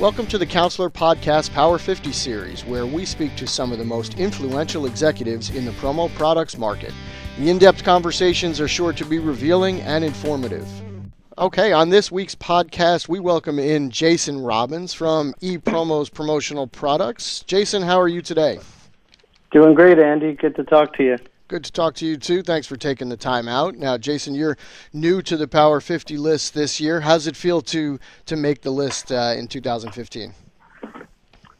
Welcome to the Counselor Podcast Power 50 series, where we speak to some of the most influential executives in the promo products market. The in depth conversations are sure to be revealing and informative. Okay, on this week's podcast, we welcome in Jason Robbins from ePromos Promotional Products. Jason, how are you today? Doing great, Andy. Good to talk to you. Good to talk to you too. Thanks for taking the time out. Now, Jason, you're new to the Power 50 list this year. How's it feel to to make the list uh, in 2015?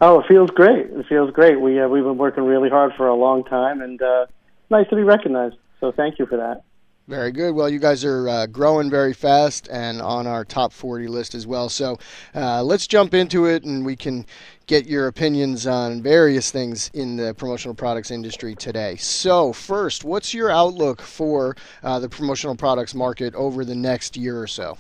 Oh, it feels great. It feels great. We uh, we've been working really hard for a long time, and uh, nice to be recognized. So thank you for that. Very good. Well, you guys are uh, growing very fast and on our top 40 list as well. So uh, let's jump into it and we can get your opinions on various things in the promotional products industry today. So, first, what's your outlook for uh, the promotional products market over the next year or so?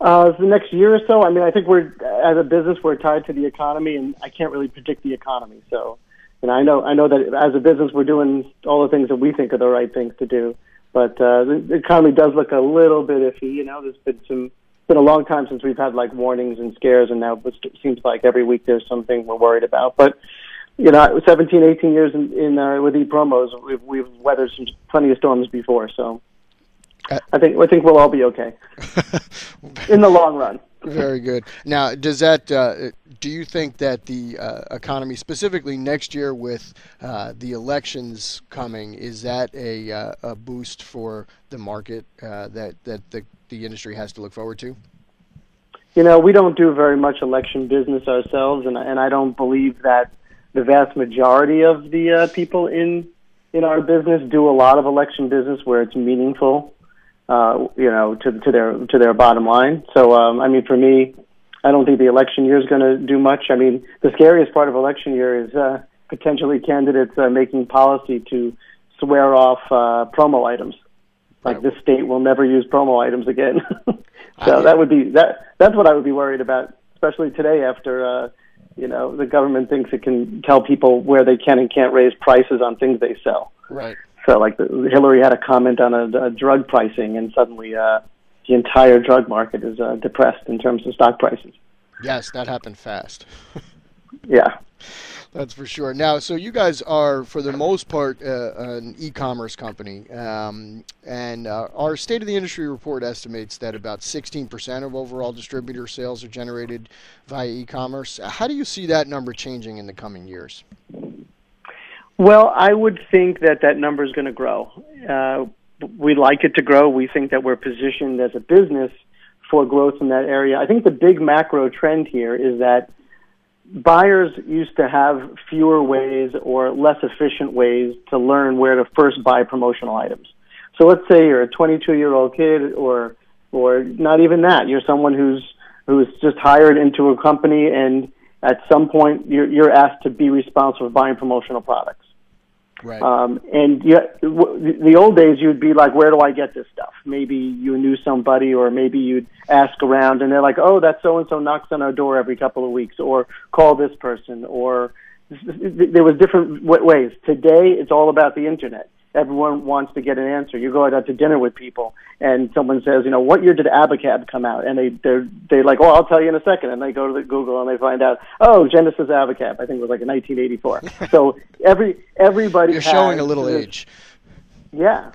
Uh, the next year or so, I mean, I think we're, as a business, we're tied to the economy, and I can't really predict the economy. So, and I know I know that as a business we're doing all the things that we think are the right things to do. But uh, the, the economy does look a little bit iffy. You know, there's been some been a long time since we've had like warnings and scares, and now it seems like every week there's something we're worried about. But you know, 17, 18 years in, in uh, with e-promos, we've we've weathered some plenty of storms before, so uh, I think I think we'll all be okay in the long run. Very good. Now, does that uh, do you think that the uh, economy, specifically next year with uh, the elections coming, is that a, uh, a boost for the market uh, that that the the industry has to look forward to? You know, we don't do very much election business ourselves, and and I don't believe that the vast majority of the uh, people in in our business do a lot of election business where it's meaningful uh, you know, to to their to their bottom line. So, um, I mean, for me, I don't think the election year is going to do much. I mean, the scariest part of election year is uh, potentially candidates uh, making policy to swear off uh, promo items. Like this state will never use promo items again. so that would be that. That's what I would be worried about, especially today after. Uh, you know, the government thinks it can tell people where they can and can't raise prices on things they sell. Right. So, like, the, Hillary had a comment on a, a drug pricing, and suddenly uh, the entire drug market is uh, depressed in terms of stock prices. Yes, that happened fast. yeah. That's for sure. Now, so you guys are, for the most part, uh, an e-commerce company, um, and uh, our state of the industry report estimates that about 16% of overall distributor sales are generated via e-commerce. How do you see that number changing in the coming years? Well, I would think that that number is going to grow. Uh, we'd like it to grow. We think that we're positioned as a business for growth in that area. I think the big macro trend here is that buyers used to have fewer ways or less efficient ways to learn where to first buy promotional items. So let's say you're a 22 year old kid or or not even that. You're someone who's who's just hired into a company and at some point you're, you're asked to be responsible for buying promotional products. Right. Um, and you, the old days, you'd be like, "Where do I get this stuff?" Maybe you knew somebody, or maybe you'd ask around, and they're like, "Oh, that so and so knocks on our door every couple of weeks," or "Call this person," or there was different ways. Today, it's all about the internet everyone wants to get an answer. You go out to dinner with people, and someone says, you know, what year did Abacab come out? And they they're they like, oh, I'll tell you in a second. And they go to the Google and they find out, oh, Genesis Abacab. I think it was like in 1984. so every everybody you're showing a little this, age. Yeah.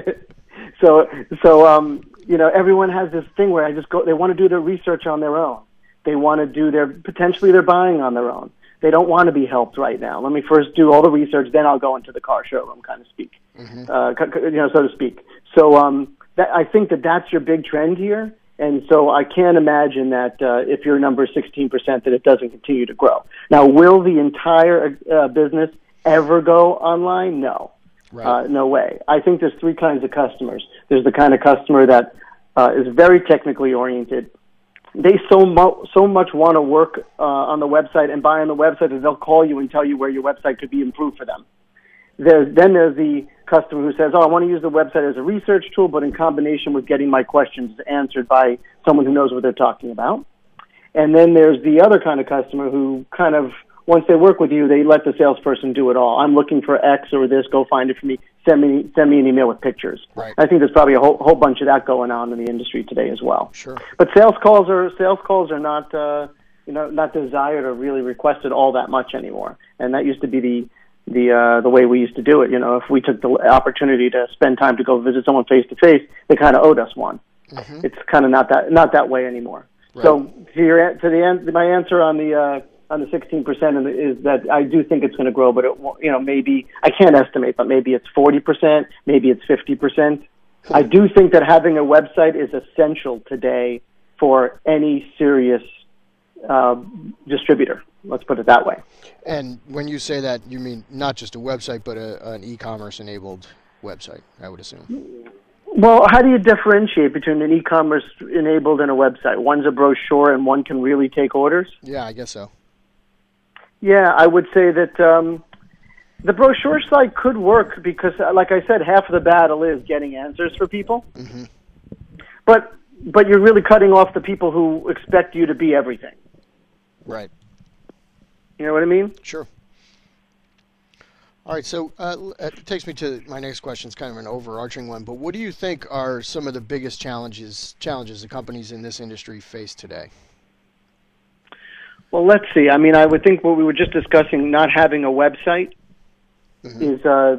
so so um you know everyone has this thing where I just go. They want to do their research on their own. They want to do their potentially they're buying on their own they don't want to be helped right now. Let me first do all the research, then I'll go into the car showroom, kind of speak, mm-hmm. uh, you know, so to speak. So um, that, I think that that's your big trend here. And so I can't imagine that uh, if your number is 16%, that it doesn't continue to grow. Now, will the entire uh, business ever go online? No. Right. Uh, no way. I think there's three kinds of customers. There's the kind of customer that uh, is very technically oriented, they so mo- so much want to work uh, on the website and buy on the website that they'll call you and tell you where your website could be improved for them. There's, then there's the customer who says, "Oh, I want to use the website as a research tool, but in combination with getting my questions answered by someone who knows what they're talking about." And then there's the other kind of customer who kind of once they work with you, they let the salesperson do it all. I'm looking for X or this, go find it for me. send me send me an email with pictures. Right. I think there's probably a whole whole bunch of that going on in the industry today as well. Sure. But sales calls are sales calls are not uh, you know not desired or really requested all that much anymore, and that used to be the the uh, the way we used to do it. You know, if we took the opportunity to spend time to go visit someone face to face, they kind of owed us one. Mhm. It's kind of not that not that way anymore. So to your to the end, my answer on the uh, on the 16 percent is that I do think it's going to grow, but it won't- you know maybe I can't estimate, but maybe it's 40 percent, maybe it's 50 percent. I do think that having a website is essential today for any serious uh, distributor. Let's put it that way. And when you say that, you mean not just a website, but a, an e-commerce enabled website, I would assume. Well, how do you differentiate between an e-commerce enabled and a website? One's a brochure, and one can really take orders. Yeah, I guess so. Yeah, I would say that um, the brochure site could work because, uh, like I said, half of the battle is getting answers for people. hmm But but you're really cutting off the people who expect you to be everything. Right. You know what I mean? Sure. All right, so uh, it takes me to my next question. It's kind of an overarching one, but what do you think are some of the biggest challenges challenges the companies in this industry face today? Well, let's see. I mean, I would think what we were just discussing, not having a website, Mhm. is uh,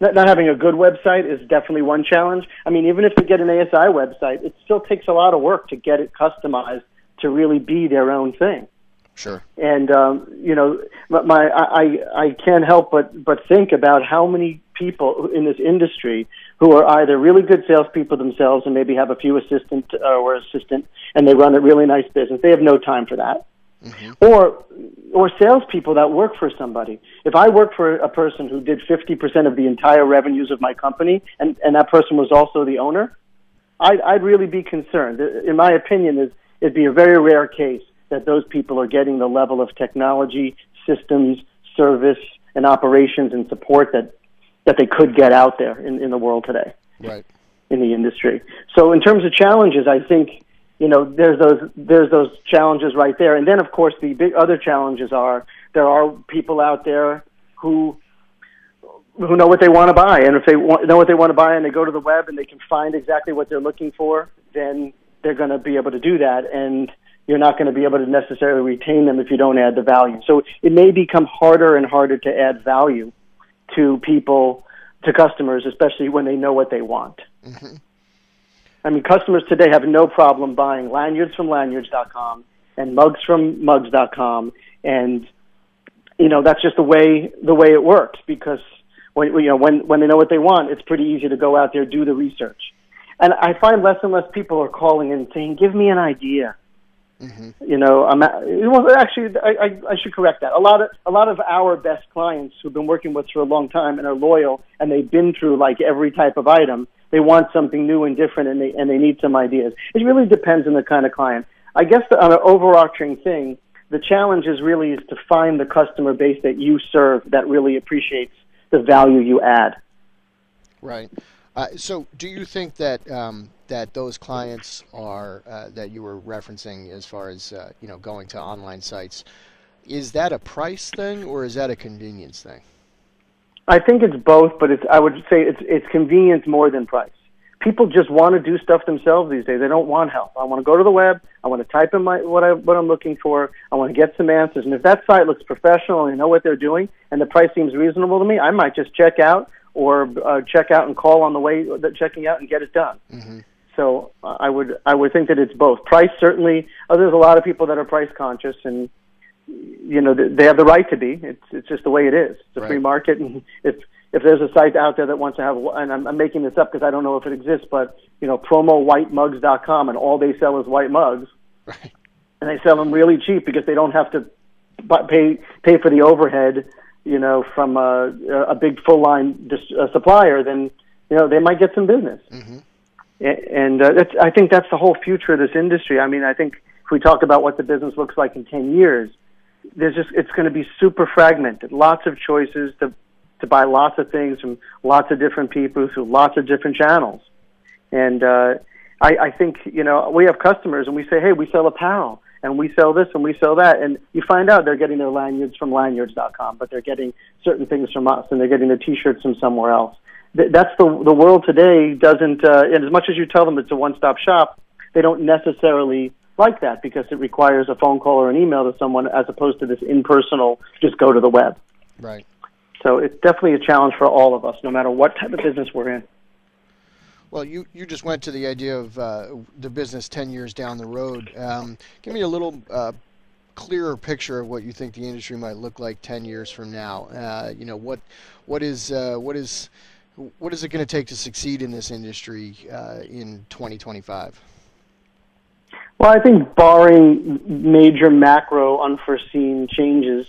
not, not having a good website is definitely one challenge. I mean, even if you get an ASI website, it still takes a lot of work to get it customized to really be their own thing. Sure. and um, you know my, my I I can't help but but think about how many people in this industry who are either really good salespeople themselves and maybe have a few assistant uh, or assistant and they run a really nice business. They have no time for that. Mhm. Or or salespeople that work for somebody. If I worked for a person who did fifty percent of the entire revenues of my company, and and that person was also the owner, I'd I'd really be concerned. In my opinion, is it'd be a very rare case that those people are getting the level of technology, systems, service, and operations and support that that they could get out there in, in the world today Right. in the industry. So in terms of challenges, I think you know there's those there's those challenges right there, and then of course the big other challenges are there are people out there who who know what they want to buy, and if they want, know what they want to buy, and they go to the web and they can find exactly what they're looking for, then they're going to be able to do that, and you're not going to be able to necessarily retain them if you don't add the value. So it may become harder and harder to add value to people, to customers, especially when they know what they want. hmm I mean, customers today have no problem buying lanyards from lanyards.com and mugs from mugs.com, and you know that's just the way the way it works because when you know when when they know what they want, it's pretty easy to go out there do the research. And I find less and less people are calling and saying, "Give me an idea." hmm You know, I'm well. Actually, I, I, I should correct that. A lot of a lot of our best clients who've been working with us for a long time and are loyal, and they've been through like every type of item. They want something new and different, and they and they need some ideas. It really depends on the kind of client. I guess the, on an overarching thing, the challenge is really is to find the customer base that you serve that really appreciates the value you add. Right. Uh, so, do you think that um, that those clients are uh, that you were referencing as far as uh, you know going to online sites? Is that a price thing or is that a convenience thing? I think it's both, but it's I would say it's it's convenience more than price. People just want to do stuff themselves these days. They don't want help. I want to go to the web. I want to type in my what I what I'm looking for. I want to get some answers. And if that site looks professional and they know what they're doing, and the price seems reasonable to me, I might just check out or uh, check out and call on the way that checking out and get it done. hmm So uh, I would I would think that it's both. Price certainly. Uh, there's a lot of people that are price conscious, and you know th- they have the right to be. It's it's just the way it is. It's a free market, and if if there's a site out there that wants to have, and I'm, I'm making this up because I don't know if it exists, but you know promowhitemugs.com, and all they sell is white mugs, Right. and they sell them really cheap because they don't have to pay pay for the overhead, you know, from a, a big full line dis- uh, supplier. Then you know they might get some business. hmm A- and uh, that's I think that's the whole future of this industry. I mean, I think if we talk about what the business looks like in ten years, there's just it's going to be super fragmented. Lots of choices to to buy lots of things from lots of different people through lots of different channels. And uh, I, I think you know we have customers and we say, hey, we sell apparel and we sell this and we sell that, and you find out they're getting their lanyards from lanyards.com, but they're getting certain things from us and they're getting their T-shirts from somewhere else. th- that's the the world today doesn't. Uh, and as much as you tell them it's a one stop shop, they don't necessarily like that because it requires a phone call or an email to someone as opposed to this impersonal just go to the web. Right. So it's definitely a challenge for all of us, no matter what type of business we're in. Well, you, you just went to the idea of uh, the business 10 years down the road. Um, give me a little uh, clearer picture of what you think the industry might look like 10 years from now. Uh, you know, what, what, is, uh, what, is, what is it going to take to succeed in this industry uh, in 2025? Well, I think barring major macro unforeseen changes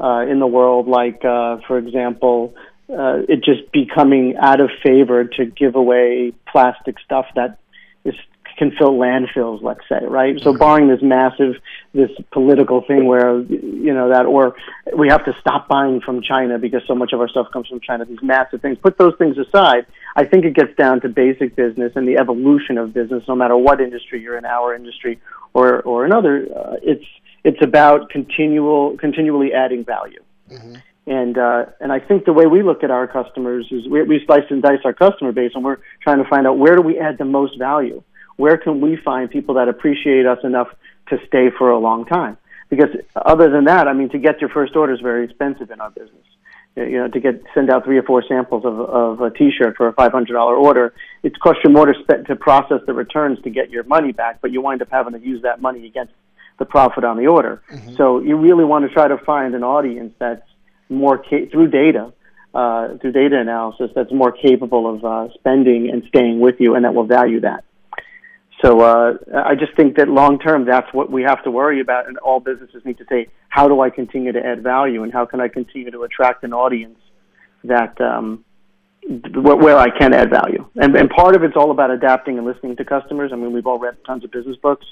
uh, in the world, like, uh, for example, uh, it just becoming out of favor to give away plastic stuff that is can fill landfills, let's say, right? So, barring this massive, this political thing where you know that, or we have to stop buying from China because so much of our stuff comes from China. These massive things. Put those things aside. I think it gets down to basic business and the evolution of business, no matter what industry you're in, our industry or or another. Uh, it's it's about continual, continually adding value. Mm-hmm. And uh, and I think the way we look at our customers is we, we slice and dice our customer base, and we're trying to find out where do we add the most value. Where can we find people that appreciate us enough to stay for a long time? Because other than that, I mean, to get your first order is very expensive in our business. You know, to get send out three or four samples of, of a T-shirt for a five hundred dollar order, It costs you more to spend to process the returns to get your money back, but you wind up having to use that money against the profit on the order. Mm-hmm. So you really want to try to find an audience that's more ca- through data, uh, through data analysis, that's more capable of uh, spending and staying with you, and that will value that. So uh, I just think that long term, that's what we have to worry about, and all businesses need to say, how do I continue to add value, and how can I continue to attract an audience that um, where I can add value. And, and part of it's all about adapting and listening to customers. I mean, we've all read tons of business books.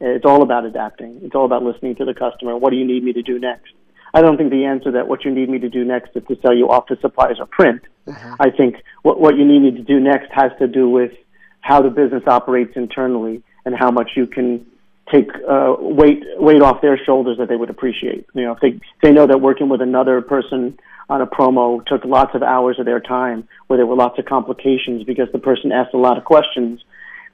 It's all about adapting. It's all about listening to the customer. What do you need me to do next? I don't think the answer that what you need me to do next is to sell you office supplies or print. Mm-hmm. I think what, what you need me to do next has to do with how the business operates internally and how much you can take uh, weight weight off their shoulders that they would appreciate. You know, if they they know that working with another person on a promo took lots of hours of their time, where there were lots of complications because the person asked a lot of questions,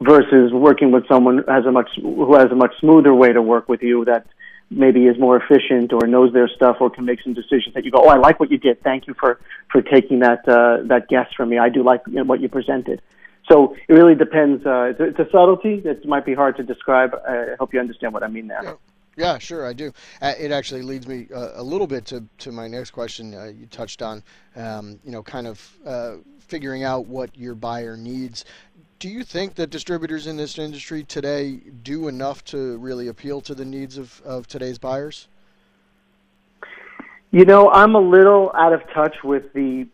versus working with someone who has a much who has a much smoother way to work with you that maybe is more efficient or knows their stuff or can make some decisions that you go, oh, I like what you did. Thank you for for taking that uh, that guess from me. I do like what you presented. So it really depends. Uh, it's, a, it's a subtlety that might be hard to describe. I hope you understand what I mean there. Yeah. Yeah, sure, I do. Uh, it actually leads me uh, a little bit to, to my next question. Uh, you touched on, um, you know, kind of uh, figuring out what your buyer needs do you think that distributors in this industry today do enough to really appeal to the needs of, of today's buyers? You know, I'm a little out of touch with the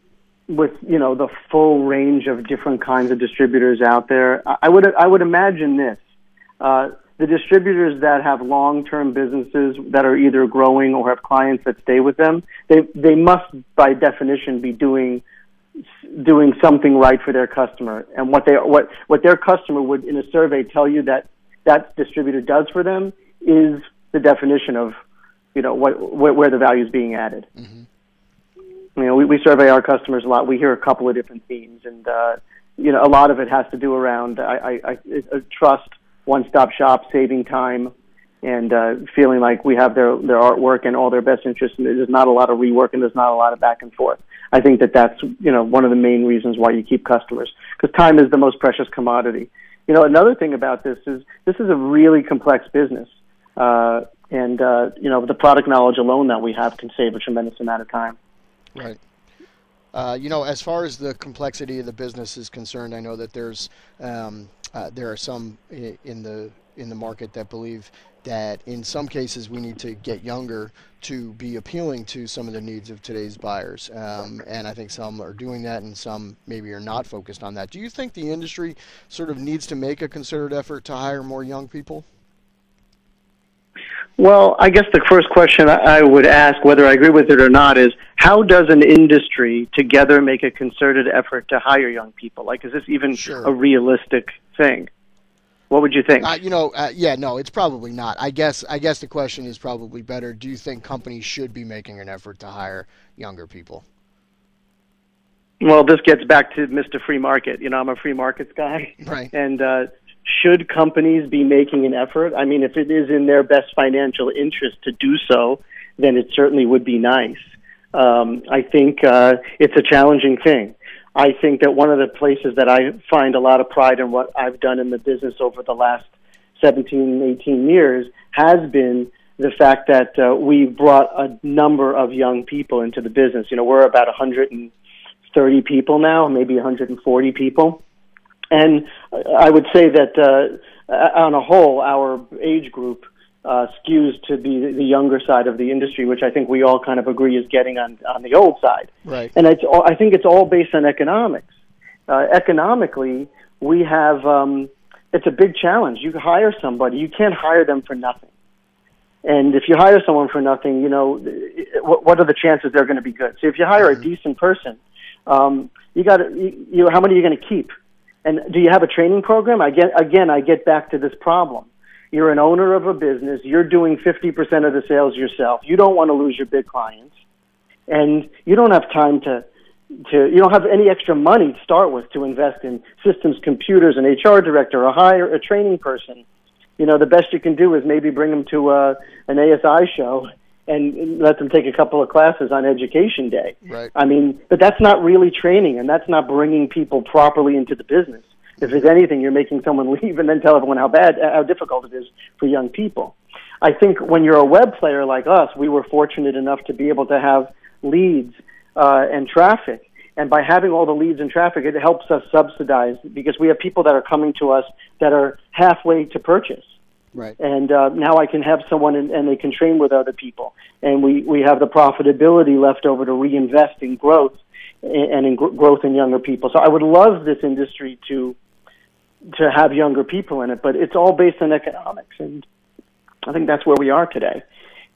with you know the full range of different kinds of distributors out there. I would I would imagine this: uh, the distributors that have long-term businesses that are either growing or have clients that stay with them, they they must by definition be doing doing something right for their customer and what they what what their customer would in a survey tell you that that distributor does for them is the definition of you know what where, the value is being added. Mm-hmm. You know, we, we survey our customers a lot. We hear a couple of different themes, and uh, you know, a lot of it has to do around I, I, I, I trust, one-stop shop, saving time, and uh, feeling like we have their their artwork and all their best interests. And there's not a lot of rework, and there's not a lot of back and forth. I think that that's you know one of the main reasons why you keep customers because time is the most precious commodity. You know, another thing about this is this is a really complex business, uh, and uh, you know the product knowledge alone that we have can save a tremendous amount of time. Right. Uh, you know, as far as the complexity of the business is concerned, I know that there's um, uh, there are some in the in the market that believe that in some cases we need to get younger to be appealing to some of the needs of today's buyers. Um, and I think some are doing that and some maybe are not focused on that. Do you think the industry sort of needs to make a concerted effort to hire more young people? Well, I guess the first question I would ask, whether I agree with it or not, is how does an industry together make a concerted effort to hire young people? Like, is this even sure. a realistic thing? What would you think? Uh, you know, uh, yeah, no, it's probably not. I guess I guess the question is probably better. Do you think companies should be making an effort to hire younger people? Well, this gets back to Mr. Free Market. You know, I'm a free markets guy. Right. And uh, should companies be making an effort? I mean, if it is in their best financial interest to do so, then it certainly would be nice. Um, I think uh, it's a challenging thing. I think that one of the places that I find a lot of pride in what I've done in the business over the last 17, 18 years has been the fact that uh, we brought a number of young people into the business. You know, we're about 130 people now, maybe 140 people. And I would say that uh, on a whole, our age group uh, skews to be the younger side of the industry, which I think we all kind of agree is getting on on the old side. Right. And it's all, I think it's all based on economics. Uh, economically, we have um, it's a big challenge. You hire somebody, you can't hire them for nothing. And if you hire someone for nothing, you know what, what are the chances they're going to be good? So if you hire mm-hmm. a decent person, um, you got to you, you how many are you going to keep? And do you have a training program? I get again, I get back to this problem you're an owner of a business. You're doing 50% of the sales yourself. You don't want to lose your big clients. And you don't have time to, to, you don't have any extra money to start with to invest in systems, computers, an HR director, a hire, a training person. You know, the best you can do is maybe bring them to a, uh, an ASI show and let them take a couple of classes on education day. Right. I mean, but that's not really training and that's not bringing people properly into the business. If there's anything, you're making someone leave and then tell everyone how bad, how difficult it is for young people. I think when you're a web player like us, we were fortunate enough to be able to have leads uh, and traffic. And by having all the leads and traffic, it helps us subsidize because we have people that are coming to us that are halfway to purchase. Right. And uh, now I can have someone and, and they can train with other people. And we, we have the profitability left over to reinvest in growth and in gr- growth in younger people. So I would love this industry to to have younger people in it, but it's all based on economics, and I think that's where we are today.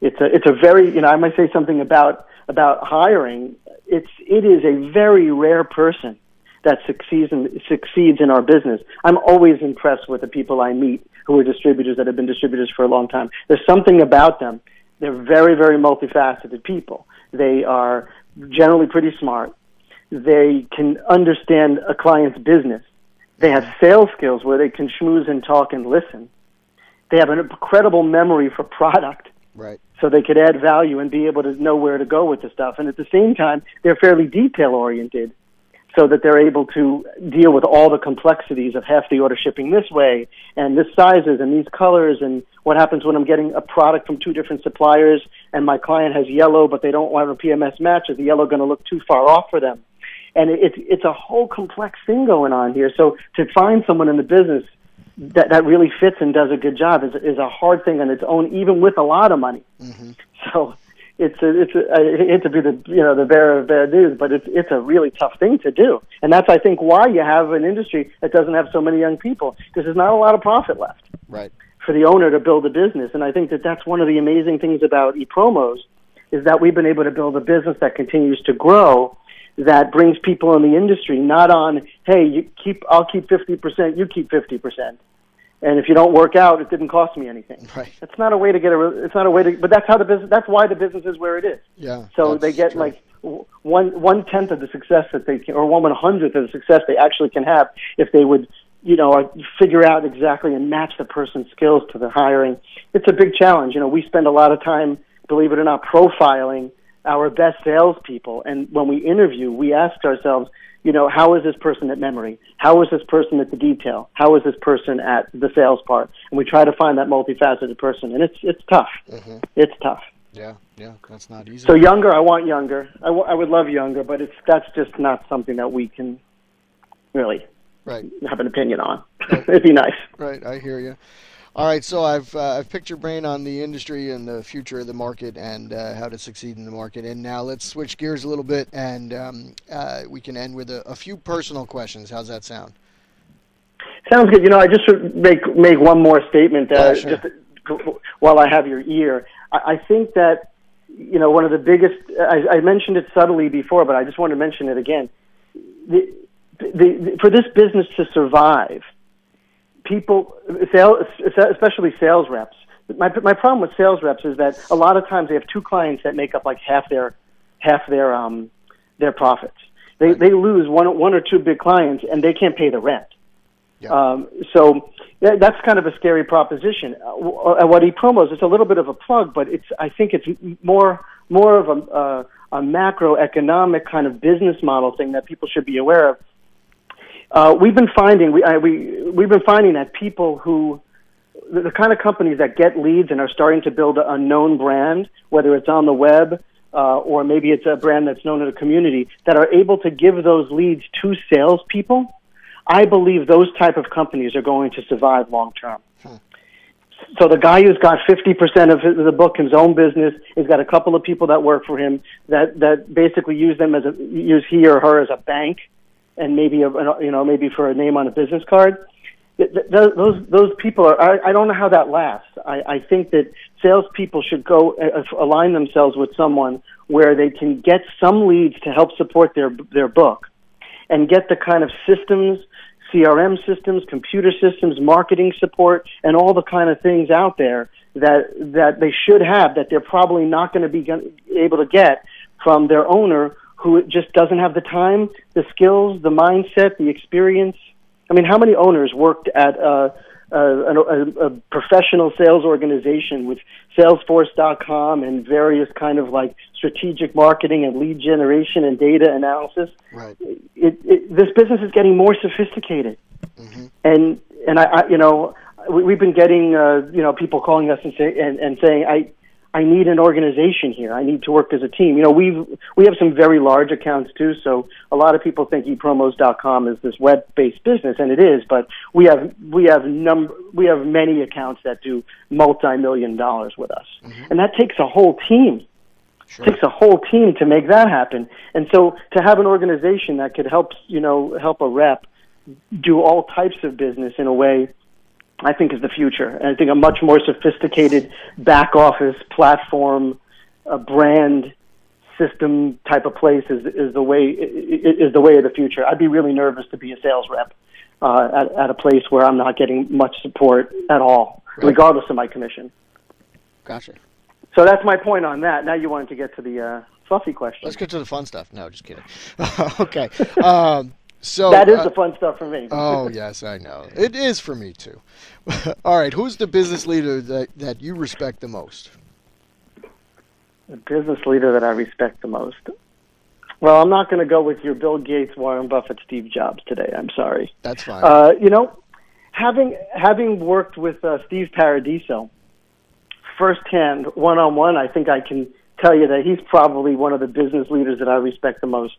It's a it's a very you know I might say something about about hiring. It's it is a very rare person that succeeds in, succeeds in our business. I'm always impressed with the people I meet who are distributors that have been distributors for a long time. There's something about them. They're very very multifaceted people. They are generally pretty smart. They can understand a client's business they have sales skills where they can schmooze and talk and listen. They have an incredible memory for product. Right. So they could add value and be able to know where to go with the stuff. And at the same time, they're fairly detail oriented so that they're able to deal with all the complexities of half the order shipping this way and this sizes and these colors and what happens when I'm getting a product from two different suppliers and my client has yellow but they don't want a PMS match. Is the yellow going to look too far off for them? and it's it's a whole complex thing going on here. So to find someone in the business that that really fits and does a good job is is a hard thing on its own, even with a lot of money. Mm-hmm. So it's a, it's a, I hate to be the you know the bearer of bad news, but it's it's a really tough thing to do, and that's I think why you have an industry that doesn't have so many young people because there's not a lot of profit left. Right. For the owner to build a business, and I think that that's one of the amazing things about ePromos is that we've been able to build a business that continues to grow that brings people in the industry, not on, hey, you keep, I'll keep 50%, you keep 50%. And if you don't work out, it didn't cost me anything. Right. That's not a way to get a. It's not a way to. But that's how the business. That's why the business is where it is. Yeah. So they get true. like one one tenth of the success that they can, or one one hundredth of the success they actually can have if they would, you know, uh, figure out exactly and match the person's skills to the hiring. It's a big challenge. You know, we spend a lot of time, believe it or not, profiling our best salespeople. And when we interview, we ask ourselves, you know, how is this person at memory? How is this person at the detail? How is this person at the sales part? And we try to find that multifaceted person, and it's it's tough. Mm-hmm. It's tough. Yeah, yeah, that's not easy. So younger, I want younger. I, w- I would love younger, but it's that's just not something that we can really right. have an opinion on. Right. It'd be nice. Right, I hear you. All right, so I've uh, I've picked your brain on the industry and the future of the market and uh, how to succeed in the market. And now let's switch gears a little bit, and um, uh, we can end with a, a, few personal questions. How's that sound? Sounds good. You know, I just make make one more statement. Uh, sure. Just while I have your ear, I, I, think that you know one of the biggest. I, I, mentioned it subtly before, but I just want to mention it again. The, the, the, for this business to survive people, sales, especially sales reps. My my problem with sales reps is that a lot of times they have two clients that make up like half their half their um their profits. They Right. they lose one one or two big clients and they can't pay the rent. Yeah. Um, so that, that's kind of a scary proposition. Uh, uh, what ePromos, it's a little bit of a plug, but it's I think it's more more of a uh, a macroeconomic kind of business model thing that people should be aware of. Uh, we've been finding we, I, we we've been finding that people who the, the kind of companies that get leads and are starting to build a, a known brand, whether it's on the web uh, or maybe it's a brand that's known in the community, that are able to give those leads to salespeople. I believe those type of companies are going to survive long term. So the guy who's got 50% of his, the book, his own business, he's got a couple of people that work for him that, that basically use them as a, use he or her as a bank and maybe, a, you know, maybe for a name on a business card. Th- th- Those, those people are, I, I don't know how that lasts. I, I think that salespeople should go uh, align themselves with someone where they can get some leads to help support their, their book and get the kind of systems, CRM systems, computer systems, marketing support, and all the kind of things out there that that they should have that they're probably not going to be able to get from their owner who just doesn't have the time, the skills, the mindset, the experience. I mean, how many owners worked at uh, a, a, a professional sales organization with Salesforce.com and various kind of like strategic marketing and lead generation and data analysis? Right. it, it, this business is getting more sophisticated, Mm-hmm. and and I, I you know we, we've been getting uh, you know people calling us and say and, and saying I I need an organization here. I need to work as a team. You know we've we have some very large accounts too. So a lot of people think epromos.com is this web based business, and it is. But we have we have number we have many accounts that do multi million dollars with us, mm-hmm. and that takes a whole team Sure. takes a whole team to make that happen. And so to have an organization that could help, you know, help a rep do all types of business in a way I think is the future. And I think a much more sophisticated back office platform, a brand system type of place is is the way is the way of the future. I'd be really nervous to be a sales rep uh, at, at a place where I'm not getting much support at all, Right. regardless of my commission. Gotcha. So that's my point on that. Now you wanted to get to the uh, fluffy question. Let's get to the fun stuff. No, just kidding. okay. Um, so that is uh, the fun stuff for me. Oh yes, I know. It is for me too. All right, who's the business leader that, that you respect the most? the business leader that I respect the most. Well, I'm not going to go with your Bill Gates, Warren Buffett, Steve Jobs today. I'm sorry. That's fine. Uh, you know, having having worked with uh, Steve Paradiso firsthand, one on one, I think I can tell you that he's probably one of the business leaders that I respect the most.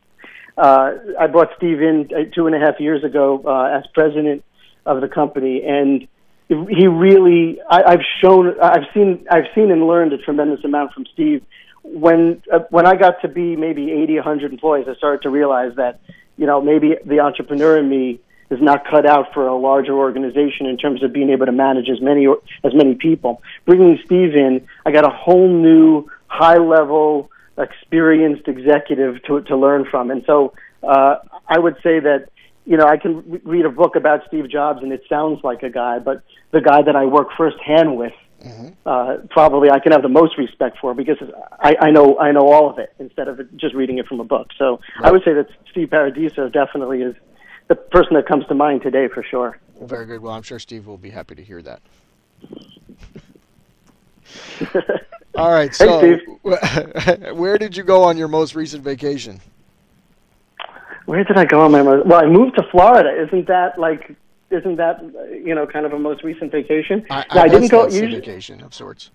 Uh, I brought Steve in uh, two and a half years ago uh, as president of the company, and he really I, I've shown I've seen I've seen and learned a tremendous amount from Steve. When uh, when I got to be maybe 80, 100 employees, I started to realize that you know maybe the entrepreneur in me is not cut out for a larger organization in terms of being able to manage as many as many people. Bringing Steve in, I got a whole new high level experienced executive to to learn from, and so uh, I would say that you know I can re- read a book about Steve Jobs and it sounds like a guy, but the guy that I work firsthand with, uh, probably I can have the most respect for because I, I know I know all of it instead of just reading it from a book. So I would say that Steve Paradiso definitely is the person that comes to mind today for sure. Very good. Well, I'm sure Steve will be happy to hear that. All right. So, Hey, where did you go on your most recent vacation? Where did I go on my most? Well, I moved to Florida. Isn't that like? Isn't that you know kind of a most recent vacation? I, No, I didn't go. Usually, vacation of sorts.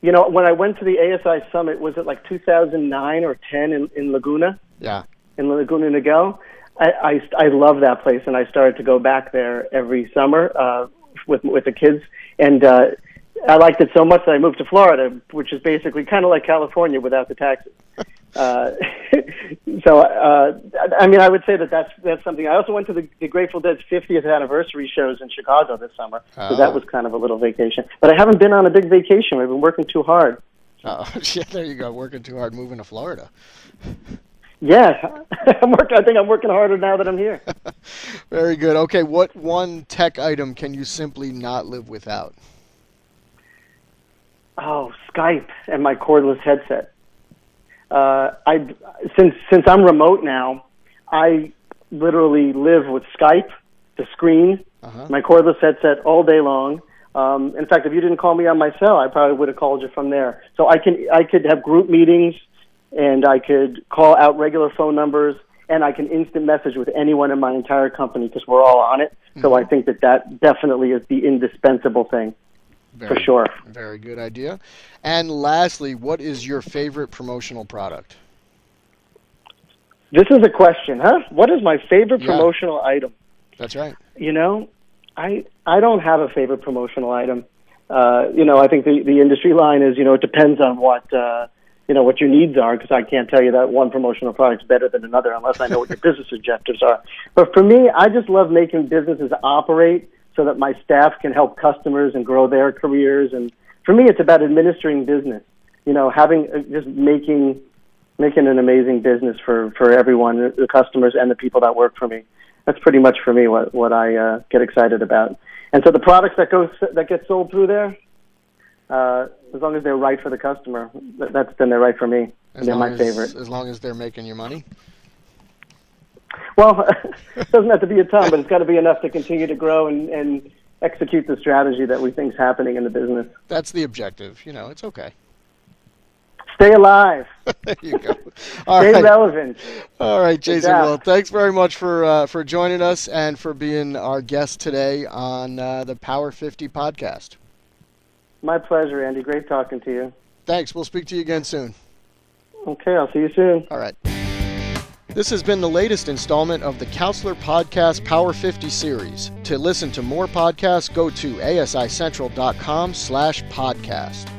you know, when I went to the ASI summit, was it like 2009 or 10 in, in Laguna, Yeah. in Laguna Niguel? I, I I love that place, and I started to go back there every summer uh, with with the kids, and uh, I liked it so much that I moved to Florida, which is basically kind of like California without the taxes. Uh, so, uh, I mean, I would say that that's that's something. I also went to the, the Grateful Dead's 50th anniversary shows in Chicago this summer, so Oh. that was kind of a little vacation. But I haven't been on a big vacation. I've been working too hard. Oh, yeah, there you go. Working too hard moving to Florida. Yeah, I'm working. I think I'm working harder now that I'm here. Very good. Okay, what one tech item can you simply not live without? Oh, Skype and my cordless headset. Uh, I since since I'm remote now, I literally live with Skype, the screen, Uh-huh. my cordless headset all day long. Um, in fact, if you didn't call me on my cell, I probably would have called you from there. So I can I could have group meetings, and I could call out regular phone numbers, and I can instant message with anyone in my entire company because we're all on it. So I think that that definitely is the indispensable thing for Very, sure. Very good idea. And lastly, what is your favorite promotional product? This is a question, huh? What is my favorite Yeah. promotional item? That's right. You know, I I don't have a favorite promotional item. Uh, you know, I think the the industry line is you know it depends on what uh, you know what your needs are because I can't tell you that one promotional product is better than another unless I know what your business objectives are. But for me, I just love making businesses operate so that my staff can help customers and grow their careers. And for me, it's about administering business. You know, having uh, just making making an amazing business for for everyone, the customers and the people that work for me. That's pretty much for me what what I uh, get excited about. And so the products that go that get sold through there, uh, as long as they're right for the customer, that, that's then they're right for me. As they're my as, favorite. As long as they're making you money. Well, it doesn't have to be a ton, but it's got to be enough to continue to grow and, and execute the strategy that we think is happening in the business. That's the objective. You know, it's okay. Stay alive. there you go. All Stay right. relevant. All right, Jason. Well, thanks very much for uh, for joining us and for being our guest today on uh, the Power 50 podcast. My pleasure, Andy. Great talking to you. Thanks. We'll speak to you again soon. Okay, I'll see you soon. All right. This has been the latest installment of the Counselor Podcast Power 50 series. To listen to more podcasts, go to asicentral.com slash podcast.